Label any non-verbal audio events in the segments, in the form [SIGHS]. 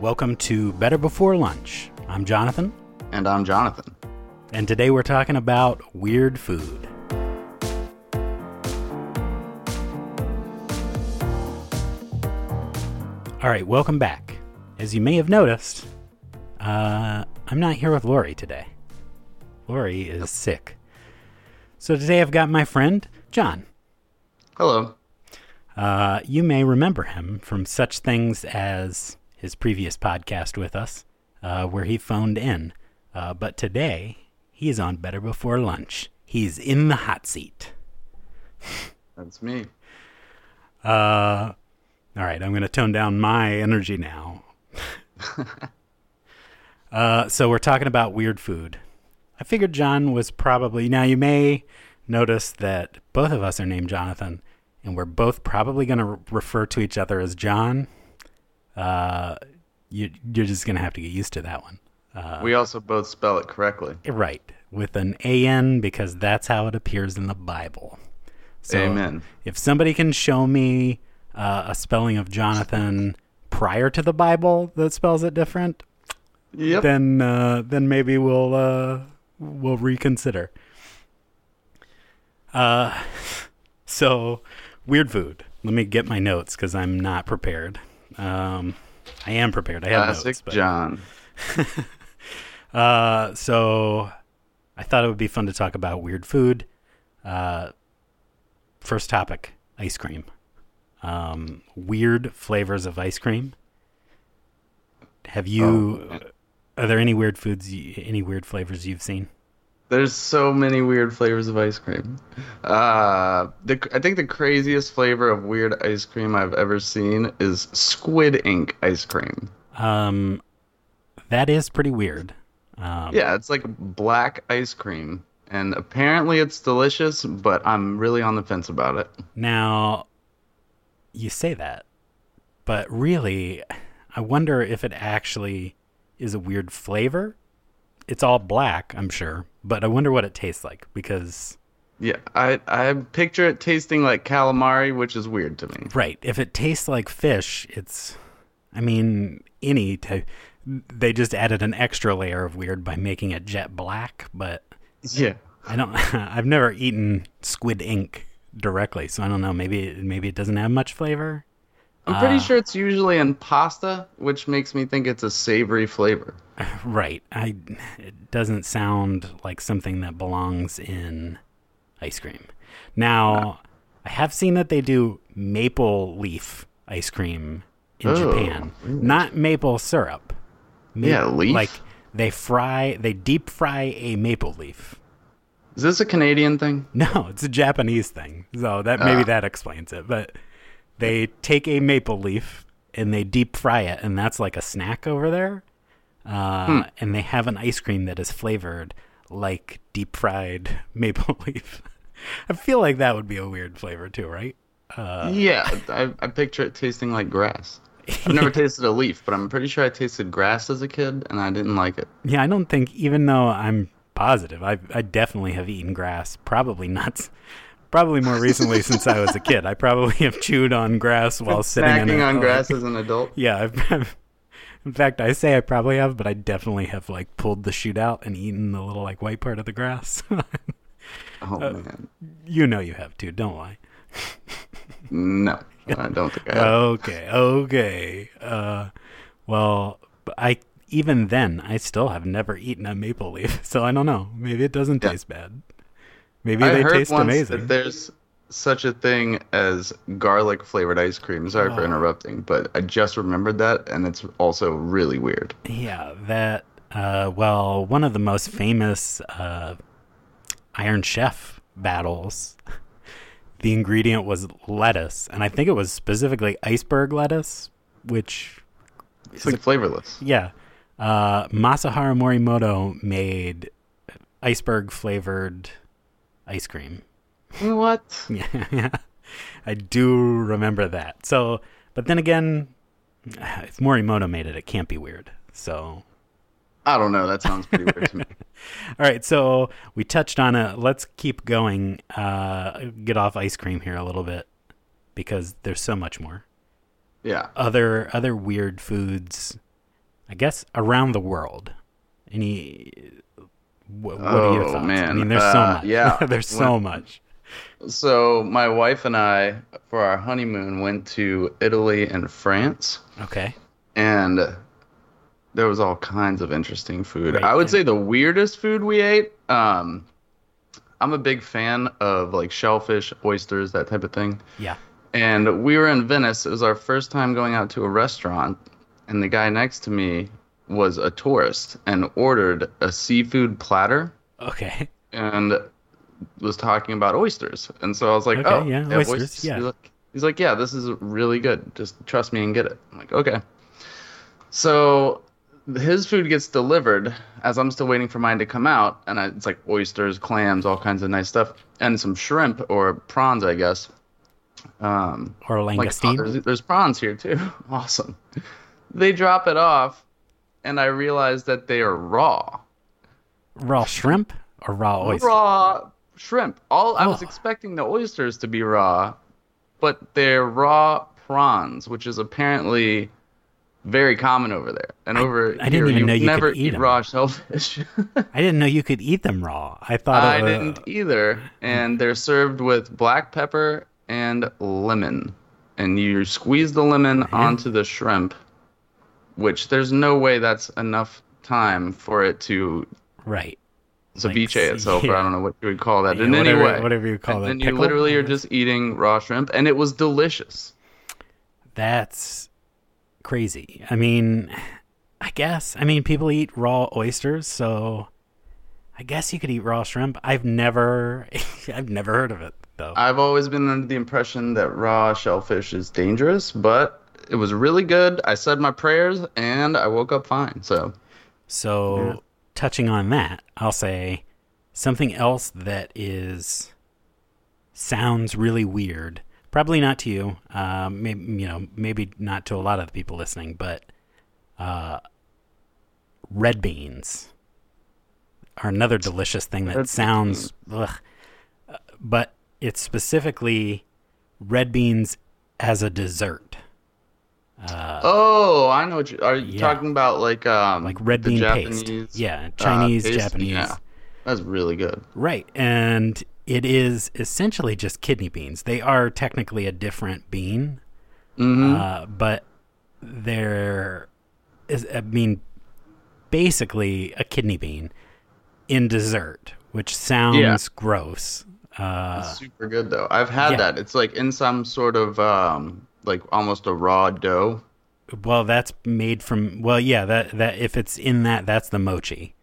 Welcome to Better Before Lunch. I'm Jonathan, And I'm Jonathan. and today we're talking about weird food. All right, welcome back. As you may have noticed, uh, I'm not here with Lori today. Lori is sick. So today I've got my friend, John. Hello. Uh, you may remember him from such things as his previous podcast with us, uh, where he phoned in. Uh, but today, he's on Better Before Lunch. He's in the hot seat. That's me. Uh, all right, I'm going to tone down my energy now. [LAUGHS] uh, so, we're talking about weird food. I figured John was probably. Now, you may notice that both of us are named Jonathan, and we're both probably going to re- refer to each other as John. Uh, you, you're just going to have to get used to that one. Uh, we also both spell it correctly. right, with an AN because that's how it appears in the Bible. So Amen. If somebody can show me uh, a spelling of Jonathan prior to the Bible that spells it different, Yep. then uh, then maybe we'll uh, we'll reconsider. Uh, [LAUGHS] so weird food. Let me get my notes because I'm not prepared. Um, I am prepared. I have Classic notes, but John. [LAUGHS] uh, so I thought it would be fun to talk about weird food. Uh, first topic: ice cream. Um, weird flavors of ice cream. Have you? Oh, are there any weird foods? You, any weird flavors you've seen? There's so many weird flavors of ice cream. Uh, the I think the craziest flavor of weird ice cream I've ever seen is squid ink ice cream. Um, that is pretty weird. Um, Yeah, it's like black ice cream, and apparently it's delicious, but I'm really on the fence about it. Now, you say that, but really, I wonder if it actually is a weird flavor. It's all black, I'm sure, but I wonder what it tastes like because, Yeah, I I picture it tasting like calamari, which is weird to me. right, if it tastes like fish, it's, I mean, any type. They just added an extra layer of weird by making it jet black, but Yeah. I don't. [LAUGHS] I've never eaten squid ink directly, so I don't know. Maybe maybe it doesn't have much flavor. I'm pretty Ah. sure it's usually in pasta, which makes me think it's a savory flavor. [LAUGHS] Right. I it doesn't sound like something that belongs in ice cream. Now, I have seen that they do maple leaf ice cream in Oh, Japan. weird. Not maple syrup. Ma- Yeah, leaf? Like they fry, they deep fry a maple leaf. Is this a Canadian thing? [LAUGHS] No, it's a Japanese thing. So that maybe Ah. that explains it. But they take a maple leaf and they deep fry it, and that's like a snack over there. Uh, Hmm. And they have an ice cream that is flavored like deep fried [LAUGHS] maple leaf. I feel like that would be a weird flavor too, right? Uh, yeah, I, I picture it tasting like grass. I've never [LAUGHS] tasted a leaf, but I'm pretty sure I tasted grass as a kid, and I didn't like it. yeah, I don't think, even though I'm positive, I I definitely have eaten grass. Probably not. Probably more recently [LAUGHS] since I was a kid. I probably have chewed on grass while sitting in Snacking a, on grass as an adult. [LAUGHS] Yeah, I've, I've, in fact, I say I probably have, but I definitely have like pulled the shoot out and eaten the little like white part of the grass. [LAUGHS] Oh uh, man, you know you have too, don't lie. no, I don't think I have. Okay, okay. Uh, well, I even then I still have never eaten a maple leaf, so I don't know. Maybe it doesn't Yeah. taste bad. Maybe I they heard taste once amazing. that there's such a thing as garlic flavored ice cream. Sorry for Oh. interrupting, but I just remembered that, and it's also really weird. Yeah, that. Uh, well, one of the most famous uh, Iron Chef battles, [LAUGHS] the ingredient was lettuce, and I think it was specifically iceberg lettuce, which, It's like flavorless. yeah, uh, Masaharu Morimoto made iceberg flavored ice cream. What? [LAUGHS] Yeah, yeah, I do remember that. So, but then again, if Morimoto made it, it can't be weird. So, I don't know. That sounds pretty weird to me. [LAUGHS] All right, so we touched on it. Let's keep going. Uh, get off ice cream here a little bit because there's so much more. Yeah. Other other weird foods. I guess around the world. Any? What, what are your Oh, thoughts? I man. mean, there's so Uh, much. yeah. [LAUGHS] there's so When- much. So my wife and I, for our honeymoon, went to Italy and France, Okay. and there was all kinds of interesting food. Right, I would say the weirdest food we ate. Um, I'm a big fan of like shellfish, oysters, that type of thing. Yeah. And we were in Venice. It was our first time going out to a restaurant, and the guy next to me was a tourist and ordered a seafood platter Okay. and was talking about oysters. And so I was like, Okay, "Oh, yeah, have oysters, yeah. He's like, he's like, "Yeah, this is really good. Just trust me and get it." I'm like, "Okay." So his food gets delivered as I'm still waiting for mine to come out, and I, it's like oysters, clams, all kinds of nice stuff, and some shrimp or prawns, I guess. Um, Or like, langoustine. oh, there's, there's prawns here too. [LAUGHS] awesome. They drop it off, and I realized that they are raw. raw shrimp or raw oyster? Raw shrimp. All I was Oh. expecting the oysters to be raw, but they're raw prawns, which is apparently very common over there. And over I didn't here, even you know you could never eat 'em. raw shellfish. [LAUGHS] I didn't know you could eat them raw. I thought I was, didn't either. And they're served with black pepper and lemon. And you squeeze the lemon onto the shrimp, which there's no way that's enough time for it to Right. ceviche Like, itself, or. I don't know what you would call that. Yeah, in any way, whatever you call and it, And you literally are just eating raw shrimp, and it was delicious. That's crazy. I mean, I guess. I mean, people eat raw oysters, so I guess you could eat raw shrimp. I've never, [LAUGHS] I've never heard of it though. I've always been under the impression that raw shellfish is dangerous, but it was really good. I said my prayers, and I woke up fine. So So, touching on that, I'll say something else that is sounds really weird. Probably not to you. Um, maybe you know, maybe not to a lot of the people listening, but uh, red beans are another delicious thing that Red sounds. Ugh, Uh, but it's specifically red beans as a dessert. Uh, Oh, I know what you are. You Yeah. talking about like um like red bean Japanese, paste. Yeah, uh, Chinese, paste? Japanese. Yeah, that's really good. Right. And it is essentially just kidney beans. They are technically a different bean, hmm uh, but they're, is, I mean, basically a kidney bean in dessert, which sounds Yeah. gross. Uh, super good though. I've had yeah. that. It's like in some sort of um like almost a raw dough. well, that's made from, well, yeah, that, that if it's in that, that's the mochi.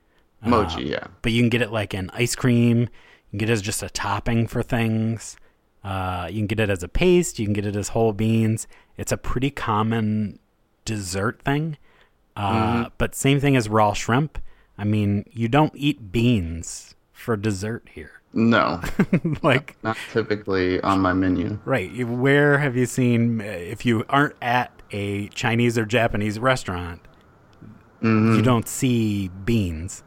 Uh, Mochi, yeah. but you can get it like in ice cream. You can get it as just a topping for things. Uh, you can get it as a paste. You can get it as whole beans. It's a pretty common dessert thing. Uh, But same thing as raw shrimp. I mean, you don't eat beans for dessert here. No, [LAUGHS] like, not typically on my menu. right? Where have you seen, uh, if you aren't at a Chinese or Japanese restaurant, Mhm. you don't see beans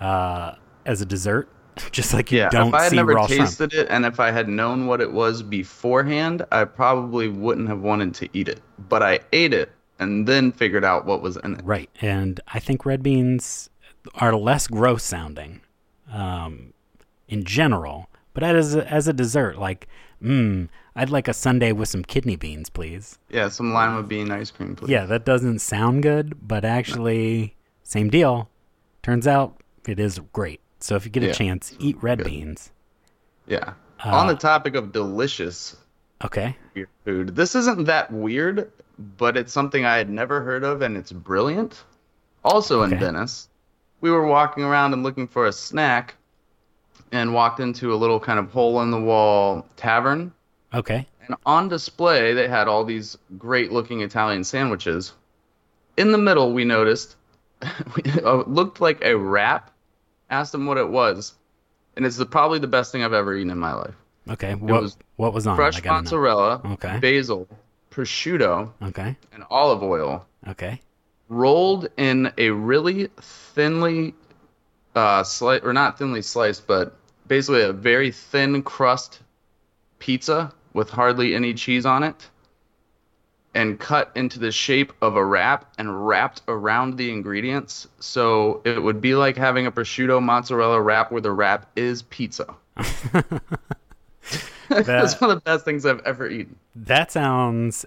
uh, as a dessert? [LAUGHS] Just like you Yeah, don't if I had never raw shrimp. tasted it and if I had known what it was beforehand, I probably wouldn't have wanted to eat it. But I ate it and then figured out what was in it. Right. And I think red beans are less gross sounding um, in general. But as a, as a dessert, like, mmm, I'd like a sundae with some kidney beans, please. Yeah, some lima bean ice cream, please. Yeah, that doesn't sound good, but actually, same deal. Turns out it is great. So if you get a chance, eat red Good. beans. Yeah. Uh, On the topic of delicious Okay. food, this isn't that weird, but it's something I had never heard of and it's brilliant. Also in Okay. Venice, we were walking around and looking for a snack and walked into a little kind of hole in the wall tavern. Okay. And on display, they had all these great looking Italian sandwiches. In the middle, we noticed it [LAUGHS] looked like a wrap. Asked them what it was, and it's the, probably the best thing I've ever eaten in my life. Okay. What was what was on? it? Fresh know. mozzarella, Okay. basil, prosciutto, Okay. and olive oil Okay. rolled in a really thinly uh slice or not thinly sliced but basically a very thin crust pizza with hardly any cheese on it and cut into the shape of a wrap and wrapped around the ingredients. So it would be like having a prosciutto mozzarella wrap where the wrap is pizza. [LAUGHS] That's one of the best things I've ever eaten. That sounds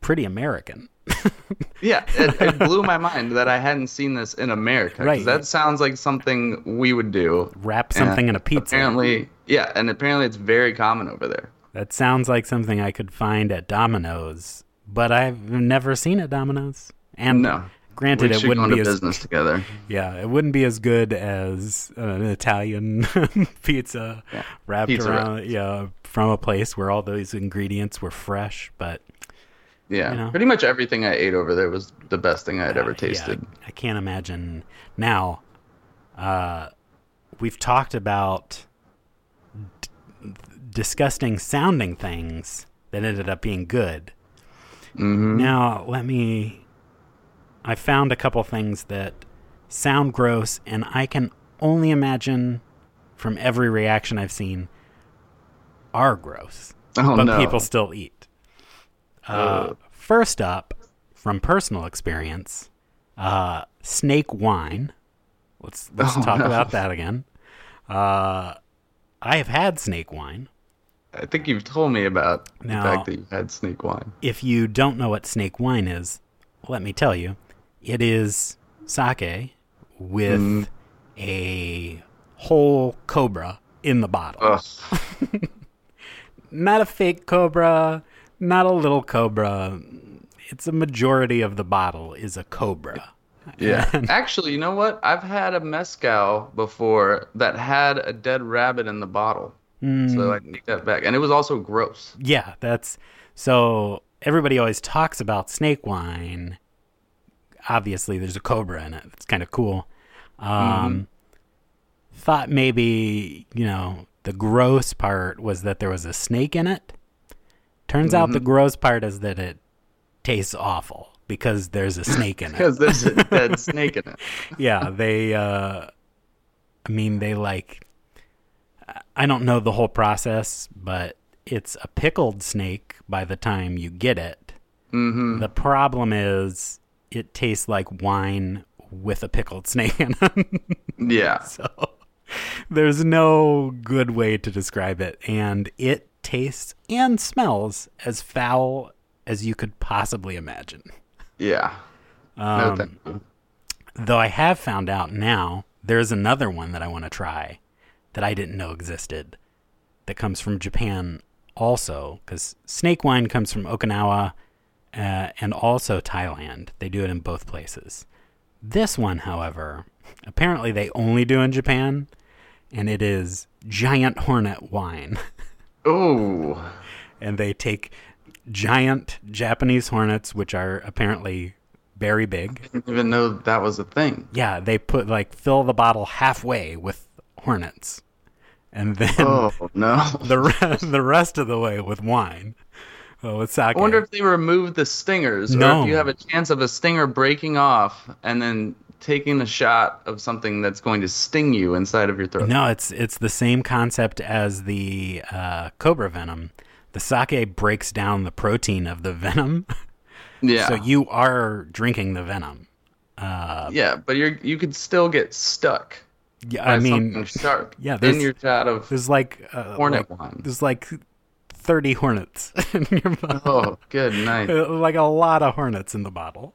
pretty American. [LAUGHS] yeah, it, it, blew my mind that I hadn't seen this in America. Right. That sounds like something we would do. Wrap something in a pizza. Apparently, yeah, and apparently it's very common over there. That sounds like something I could find at Domino's, but I've never seen at Domino's. And no. Granted, it wouldn't be as business together. [LAUGHS] yeah, it wouldn't be as good as an Italian [LAUGHS] pizza Yeah. wrapped Pizza around, yeah, from a place where all those ingredients were fresh. But Yeah, You know? pretty much everything I ate over there was the best thing I had ever uh, yeah, tasted. I can't imagine. Now, uh, we've talked about d- disgusting sounding things that ended up being good. hmm Now, let me. I found a couple things that sound gross, and I can only imagine from every reaction I've seen are gross, Oh but no! people still eat. Uh, first up, from personal experience, uh, snake wine. Let's let's Oh, talk no. about that again. Uh, I have had snake wine. I think you've told me about Now- the fact that you had snake wine. if you don't know what snake wine is, let me tell you. It is sake with Mm. a whole cobra in the bottle. [LAUGHS] Not a fake cobra, not a little cobra. It's a majority of the bottle is a cobra. Yeah. [LAUGHS] Actually, you know what? I've had a mezcal before that had a dead rabbit in the bottle. So I take that back. And it was also gross. Yeah, that's so everybody always talks about snake wine. Obviously, there's a cobra in it. It's kind of cool. Um, Thought maybe, you know, the gross part was that there was a snake in it. Turns out the gross part is that it tastes awful because there's a snake in it. Because there's a [LAUGHS] dead snake in it. yeah, they uh I mean they like I don't know the whole process, but it's a pickled snake by the time you get it. hmm The problem is it tastes like wine with a pickled snake in it. Yeah. [LAUGHS] so there's no good way to describe it and it tastes and smells as foul as you could possibly imagine. Yeah. Um. Though I have found out now, there's another one that I want to try that I didn't know existed that comes from Japan also, because snake wine comes from Okinawa uh, and also Thailand. They do it in both places. This one, however, apparently they only do in Japan, and it is giant hornet wine. [LAUGHS] Oh. and they take giant Japanese hornets, which are apparently very big. I didn't even know that was a thing. Yeah, they put like fill the bottle halfway with hornets, and then Oh, [LAUGHS] no. the re- the rest of the way with wine. Oh, with sake. I wonder if they remove the stingers, or No. if you have a chance of a stinger breaking off and then taking a shot of something that's going to sting you inside of your throat. no, it's it's the same concept as the uh, cobra venom. The sake breaks down the protein of the venom, [LAUGHS] Yeah. so you are drinking the venom. Uh, yeah, but you're you could still get stuck. yeah, I mean, sharp [LAUGHS] yeah, in your shot of there's like uh, hornet like- wine. There's like thirty hornets [LAUGHS] in your bottle. Oh, good night. Like a lot of hornets in the bottle.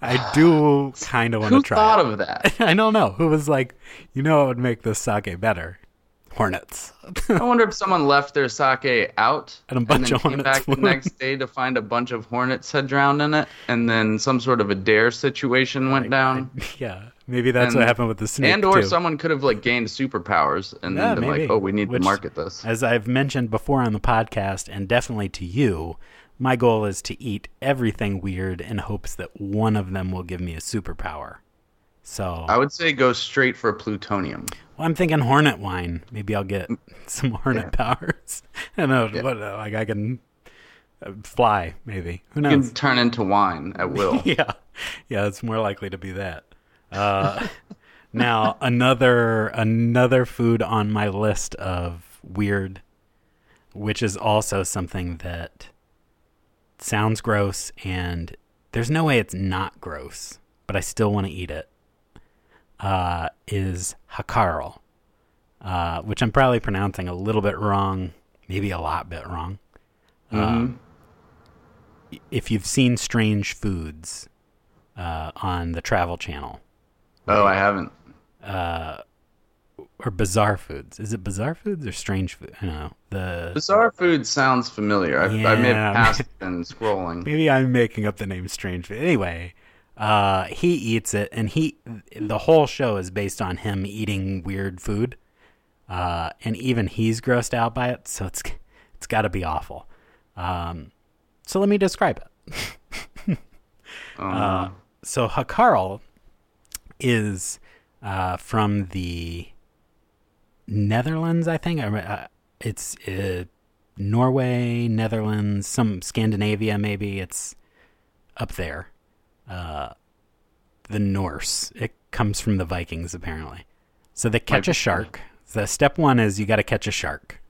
I do [SIGHS] kind of want to try. Who thought it. of that? [LAUGHS] I don't know who was like, you know, it would make this sake better. Hornets. I wonder if someone left their sake out And a bunch then of came hornets back the next day to find a bunch of hornets had drowned in it, and then some sort of a dare situation went down. [LAUGHS] yeah, maybe that's And- what happened with the snake and or too. someone could have like gained superpowers and Yeah, then been maybe. like, "Oh, we need Which- to market this." As I've mentioned before on the podcast, and definitely to you, my goal is to eat everything weird in hopes that one of them will give me a superpower. So I would say go straight for plutonium. Well, I'm thinking hornet wine. Maybe I'll get [LAUGHS] some hornet powers. [LAUGHS] I don't know. What, uh, like I can uh, fly. Maybe who knows? You can turn into wine at [LAUGHS] will. yeah, yeah. It's more likely to be that. Uh, now another another food on my list of weird, which is also something that sounds gross, and there's no way it's not gross, but I still want to eat it. Uh, is hakarl, uh, which I'm probably pronouncing a little bit wrong, maybe a lot bit wrong. Mhm. If you've seen Strange Foods uh, on the Travel Channel, oh, I haven't. Or Bizarre Foods, is it Bizarre Foods or Strange Food? I don't know. The Bizarre food sounds familiar. I, I may have passed and scrolling. [LAUGHS] Maybe I'm making up the name Strange Food. Anyway, uh, he eats it, and he the whole show is based on him eating weird food, uh, and even he's grossed out by it. So it's it's got to be awful. Um, so let me describe it. [LAUGHS] Uh, So Hakarl is uh, from the Netherlands, I think. I Uh, it's uh, Norway, Netherlands, some Scandinavia, maybe. It's up there. Uh, the Norse. It comes from the Vikings, apparently. So they catch a shark. The step one is you got to catch a shark.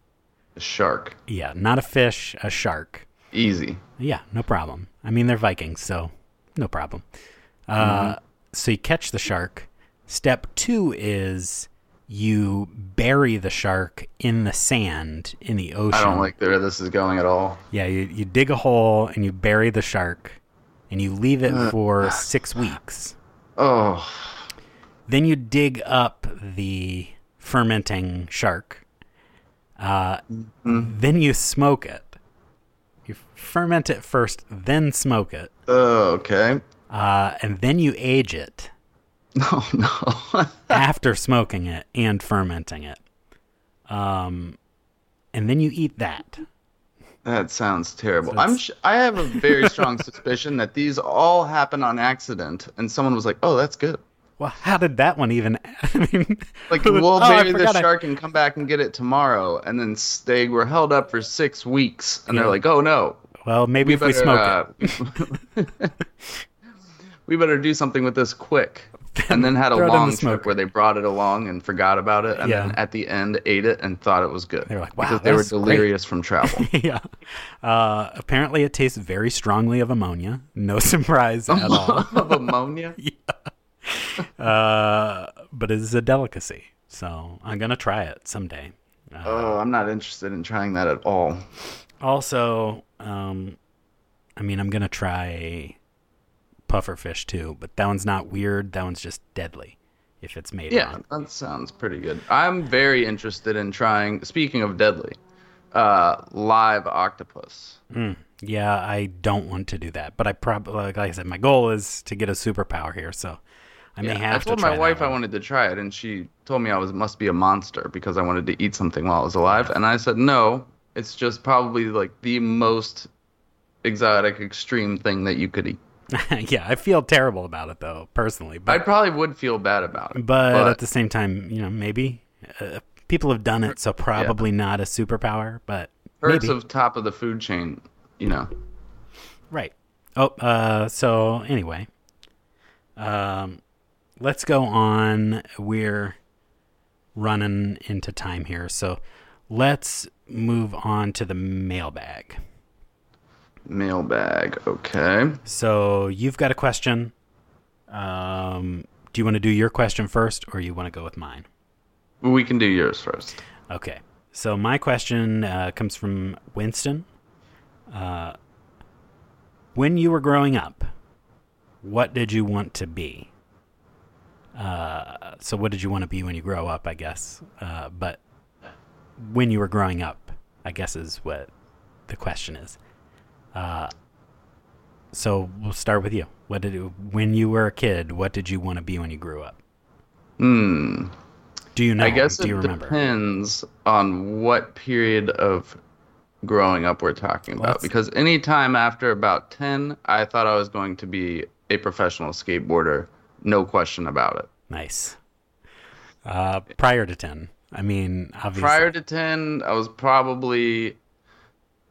a shark. Yeah, not a fish, a shark. Easy. Yeah, no problem. I mean, they're Vikings, so no problem. Uh, so you catch the shark. Step two is you bury the shark in the sand in the ocean. I don't like where this is going at all. Yeah, you, you dig a hole and you bury the shark and you leave it for six weeks. Oh, Then you dig up the fermenting shark. Uh, Then you smoke it. You ferment it first, then smoke it. oh okay. Uh, and then you age it [LAUGHS] No, no. [LAUGHS] after smoking it and fermenting it. Um, and then you eat that. that sounds terrible. So I'm. Sh- I have a very strong suspicion that these all happen on accident, and someone was like, "Oh, that's good." Well, how did that one even? [LAUGHS] I mean, Like we'll oh, bury the forgot I- shark and come back and get it tomorrow, and then they were held up for six weeks, and Yeah. they're like, "Oh no, well, maybe if we smoke it. uh, we better do something with this quick." And then had a long trip where they brought it along and forgot about it, and Yeah. then at the end ate it and thought it was good. They were like, "Wow, because they were that's great." delirious from travel. [LAUGHS] yeah. Uh, apparently, it tastes very strongly of ammonia. No [LAUGHS] surprise at all. [LAUGHS] of ammonia. Uh, but it is a delicacy, so I'm gonna try it someday. Uh, Oh, I'm not interested in trying that at all. Also, um, I mean, I'm gonna try pufferfish too, but that one's not weird. That one's just deadly if it's made Yeah, that sounds pretty good. I'm very interested in trying. Speaking of deadly, uh, live octopus. Mm, yeah, I don't want to do that, but I probably, like I said, my goal is to get a superpower here, so I may Yeah, have I told to my wife I wanted to try it, and she told me I was must be a monster because I wanted to eat something while I was alive, and I said no. It's just probably like the most exotic, extreme thing that you could eat. [LAUGHS] yeah, I feel terrible about it though, personally, I probably would feel bad about it, but, but- at the same time, you know, maybe uh, people have done it, so probably not a superpower, but maybe. of top of the food chain, you know. Right. Oh, uh, so anyway, um, let's go on. We're running into time here, so let's move on to the mailbag. Mailbag, okay. So you've got a question. Um, do you want to do your question first, or you want to go with mine? We can do yours first. Okay. So my question uh, comes from Winston. Uh, when you were growing up, what did you want to be? Uh, so what did you want to be when you grow up? I guess. Uh, but when you were growing up, I guess is what the question is. Uh, so we'll start with you. What did you, when you were a kid? What did you want to be when you grew up? Hmm. Do you know? I guess Do it you remember? depends on what period of growing up we're talking about. Let's- Because any time after about 10, I thought I was going to be a professional skateboarder. No question about it. Nice. Uh, prior to 10. I mean, obviously. Prior to 10, I was probably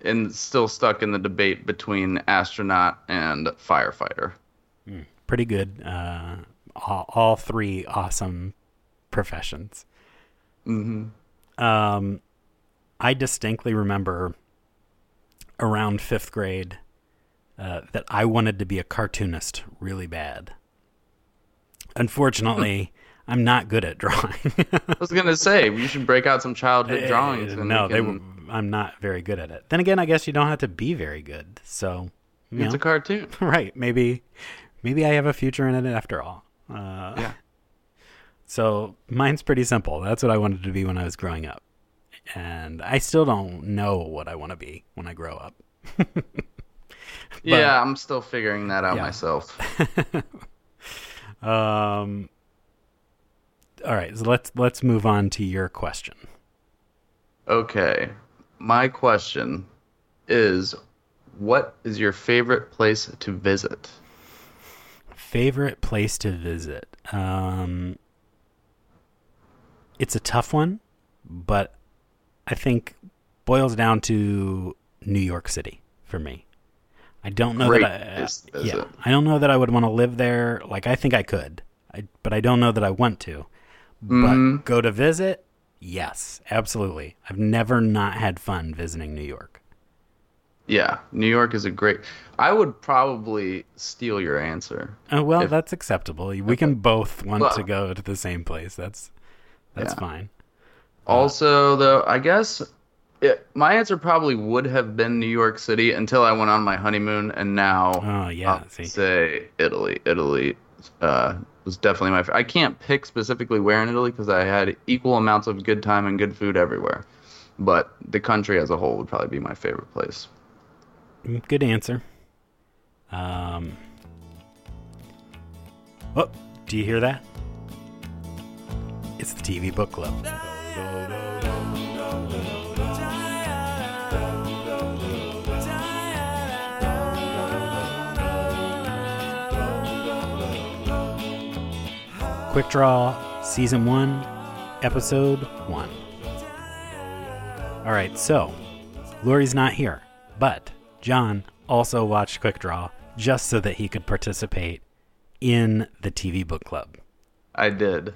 in still stuck in the debate between astronaut and firefighter. pretty good. Uh, all, all three awesome professions. hmm Um, I distinctly remember around fifth grade, uh, that I wanted to be a cartoonist really bad. Unfortunately, I'm not good at drawing. [LAUGHS] I was gonna say you should break out some childhood drawings. And no, we they, were- I'm not very good at it. Then again, I guess you don't have to be very good. So, It's know, a cartoon. [LAUGHS] right? Maybe, maybe I have a future in it after all. Uh, Yeah. [LAUGHS] So mine's pretty simple. That's what I wanted to be when I was growing up, and I still don't know what I want to be when I grow up. [LAUGHS] yeah, I'm still figuring that out Yeah. myself. Um. All right, so let's let's move on to your question. Okay, my question is, what is your favorite place to visit? Favorite place to visit? Um, it's a tough one, but I think boils down to New York City for me. I don't know Great that I, place yeah. I don't know that I would want to live there. Like I think I could, I, but I don't know that I want to. But go to visit? Yes, absolutely. I've never not had fun visiting New York. Yeah, New York is a great. I would probably steal your answer. Oh, well, If- that's acceptable. We can both want Well- to go to the same place. That's that's Yeah. fine. Also, though, I guess it, my answer probably would have been New York City until I went on my honeymoon, and now Oh yeah, say Italy. Italy uh, was definitely my. fa- I can't pick specifically where in Italy because I had equal amounts of good time and good food everywhere, but the country as a whole would probably be my favorite place. Mm, Good answer. Um. Oh, do you hear that? It's the TV book club. Quick Draw, Season 1, Episode 1. All right, so Lori's not here, but John also watched Quick Draw just so that he could participate in the TV book club. I did.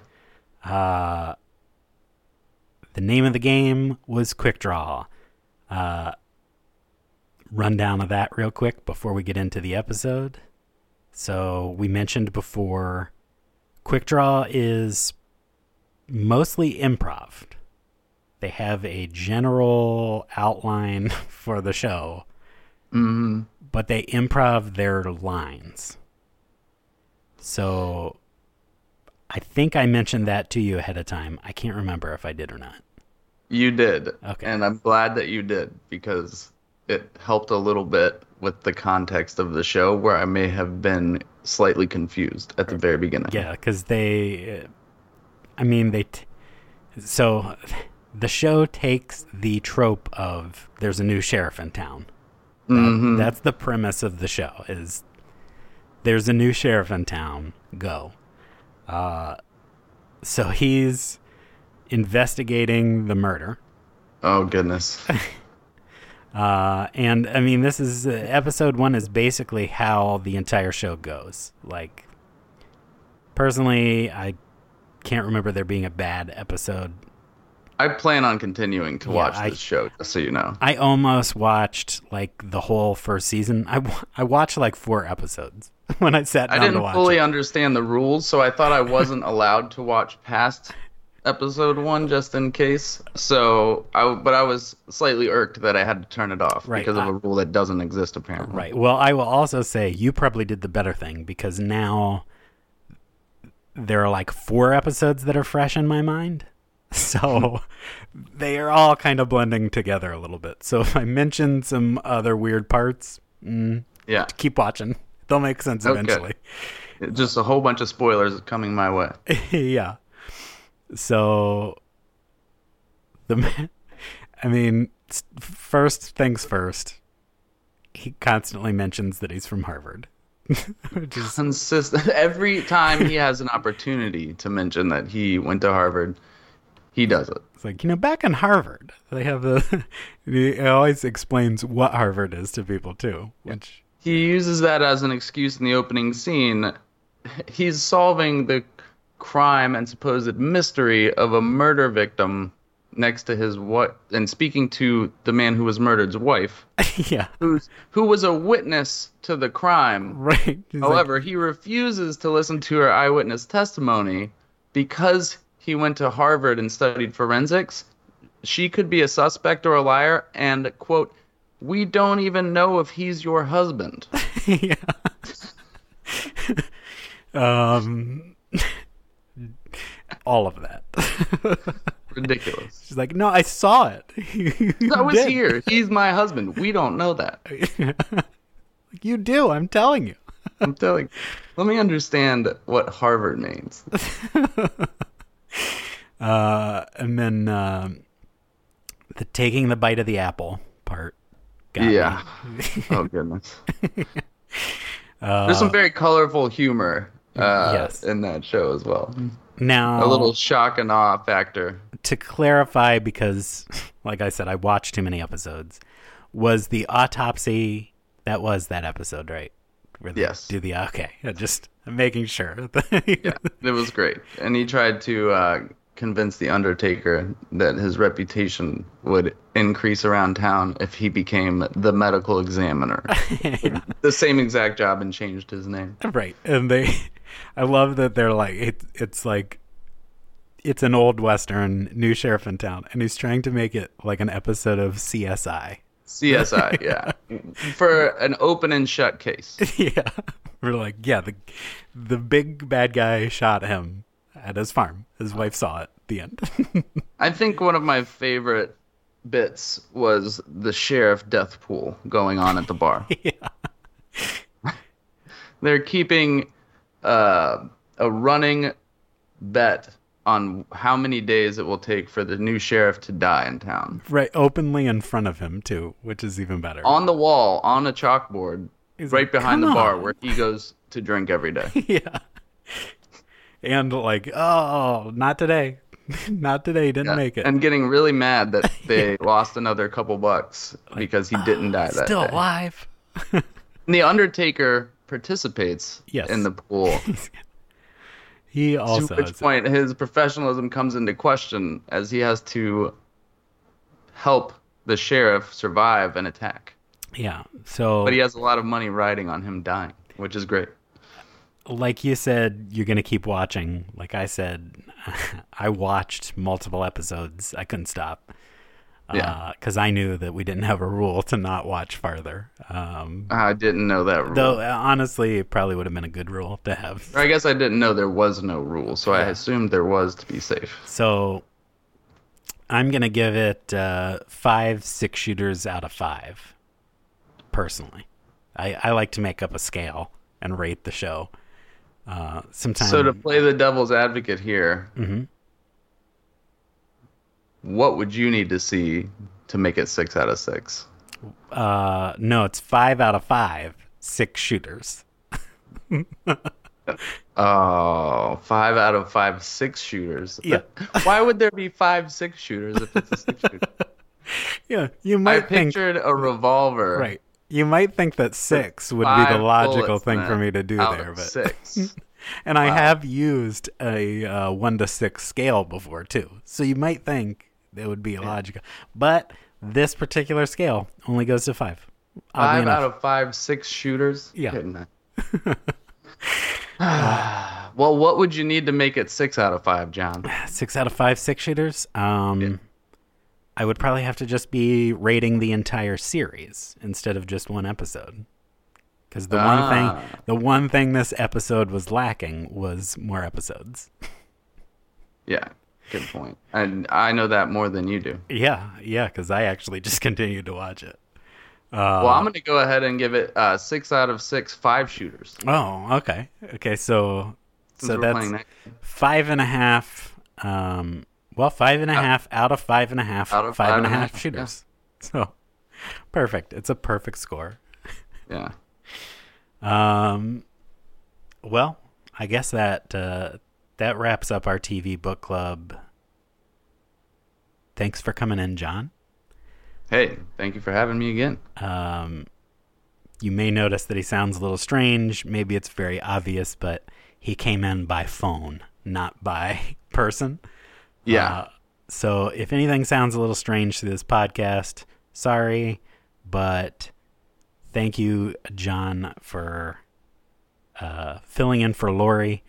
Uh, the name of the game was Quick Draw. Uh, rundown of that real quick before we get into the episode. So we mentioned before, Quick Draw is mostly improv. They have a general outline [LAUGHS] for the show, hmm but they improv their lines. So I think I mentioned that to you ahead of time. I can't remember if I did or not. You did. Okay. And I'm glad that you did because it helped a little bit with the context of the show where I may have been slightly confused at the very beginning. Yeah, because they, I mean, they, t- so the show takes the trope of there's a new sheriff in town. That- Mhm. That's the premise of the show is there's a new sheriff in town. Go. Uh, so he's investigating the murder. Oh goodness. [LAUGHS] Uh, and I mean, this is uh, episode one is basically how the entire show goes. Like, personally, I can't remember there being a bad episode. I plan on continuing to Yeah, watch I- this show, just so you know. I almost watched like the whole first season. I, I watched like four episodes [LAUGHS] when I sat I down to didn't fully it. understand the rules, so I thought I wasn't [LAUGHS] allowed to watch past episode one just in case. So I, but I was slightly irked that I had to turn it off Right, because of a rule that doesn't exist apparently. Right. Well, I will also say you probably did the better thing because now there are like four episodes that are fresh in my mind. [LAUGHS] So they are all kind of blending together a little bit. So if I mention some other weird parts, mm, Yeah, keep watching. They'll make sense Okay. eventually. just a whole bunch of spoilers coming my way. [LAUGHS] yeah. So the man, [LAUGHS] I mean, first things first. He constantly mentions that he's from Harvard, [LAUGHS] which is Consistent. [LAUGHS] Every time he has an opportunity to mention that he went to Harvard, he does it. it's like you know back in Harvard they have the. he always explains what Harvard is to people too, which He uses that as an excuse in the opening scene. He's solving the crime and supposed mystery of a murder victim next to his what and speaking to the man who was murdered's wife, [LAUGHS] yeah, who's who was a witness to the crime. [LAUGHS] right. He's like, However, he refuses to listen to her eyewitness testimony because he went to Harvard and studied forensics. She could be a suspect or a liar, and quote, we don't even know if he's your husband. [LAUGHS] yeah. um, all of that. [LAUGHS] Ridiculous. She's like, no, I saw it. [LAUGHS] I was did." here. He's my husband. We don't know that. [LAUGHS] Like, you do. I'm telling you. I'm telling. Let me understand what Harvard means. Uh, and then um, the taking the bite of the apple part. Yeah. Oh goodness. Uh, There's some very colorful humor uh, Yes. in that show as well. Now A little shock and awe factor. to clarify because like i said i watched too many episodes was the autopsy that was that episode right where they Yes. do the okay yeah, just making sure [LAUGHS] Yeah, it was great. And he tried to uh, convince the Undertaker that his reputation would increase around town if he became the medical examiner. [LAUGHS] The same exact job and changed his name. right and they i love that they're like it, it's like it's an old western new sheriff in town and he's trying to make it like an episode of csi CSI, [LAUGHS] yeah. For an open and shut case. [LAUGHS] yeah. We're like yeah the the big bad guy shot him at his farm. His wife saw it. The end. [LAUGHS] I think one of my favorite bits was the sheriff death pool going on at the bar. yeah. They're keeping uh, a running bet on how many days it will take for the new sheriff to die in town. right openly in front of him too which is even better On the wall, on a chalkboard, He's right like, behind the bar on." where he goes to drink every day. [LAUGHS] yeah and like oh not today [LAUGHS] not today didn't Yeah. make it And getting really mad that [LAUGHS] they lost another couple bucks because he didn't die that still day. alive the Undertaker participates Yes. in the pool. [LAUGHS] he also to which point his professionalism comes into question as he has to help the sheriff survive an attack. yeah so But he has a lot of money riding on him dying, which is great. like you said you're gonna keep watching like i said [LAUGHS] i watched multiple episodes i couldn't stop Yeah. because i knew that we didn't have a rule to not watch farther um, I didn't know that rule. though uh, honestly it probably would have been a good rule to have Or I guess I didn't know there was no rule, so I assumed there was to be safe. So I'm gonna give it uh, five six shooters out of five. Personally, I, I like to make up a scale and rate the show. Uh, sometimes So to play the devil's advocate here, Mhm. What would you need to see to make it six out of six? uh, no, it's five out of five six shooters. [LAUGHS] Oh, five out of five six shooters. Yeah. [LAUGHS] Why would there be five six shooters if it's a six shooter? [LAUGHS] Yeah, you I might think pictured a revolver. right. You might think that six would be the logical thing for me to do there, but six. and I have used a uh, one to six scale before too. So you might think it would be logical, but this particular scale only goes to five. Five out of five six shooters. Yeah. [LAUGHS] [SIGHS] Well, what would you need to make it six out of five, John? [SIGHS] six out of five six shooters. Um, I would probably have to just be rating the entire series instead of just one episode. Because the one Ah. thing, the one thing this episode was lacking was more episodes. [LAUGHS] Yeah, good point. And I know that more than you do. Yeah, yeah. Because I actually [LAUGHS] just continued to watch it. Uh, Well, I'm going to go ahead and give it uh, six out of six five shooters. Oh, okay. Okay, so Since so that's that. five and a half. Um, well, five and a half out of five and a half. Out of five and a half shooters. [LAUGHS] So perfect. It's a perfect score. [LAUGHS] Yeah. Um, well, I guess that uh, that wraps up our TV book club. Thanks for coming in, John. Hey, thank you for having me again. Um, you may notice that he sounds a little strange. Maybe it's very obvious, but he came in by phone, not by [LAUGHS] person. Yeah. Uh, so if anything sounds a little strange to this podcast, sorry, but thank you, John, for uh, filling in for Lori.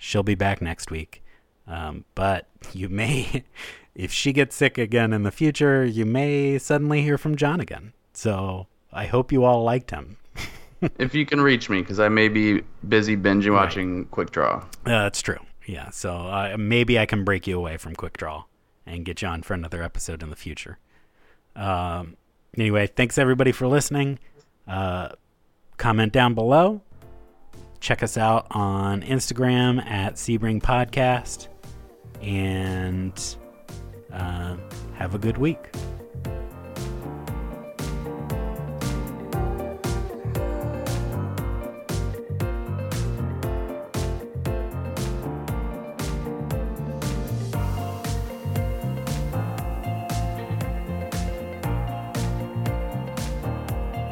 She'll be back next week. Um, but you may, [LAUGHS] if she gets sick again in the future, you may suddenly hear from John again. So I hope you all liked him. [LAUGHS] if you can reach me, because I may be busy binge watching Quick Draw. Uh, that's true. Yeah. So uh, maybe I can break you away from Quick Draw and get you on for another episode in the future. Um, anyway, thanks everybody for listening. Uh, comment down below. Check us out on Instagram at Sebring Podcast. And uh, have a good week.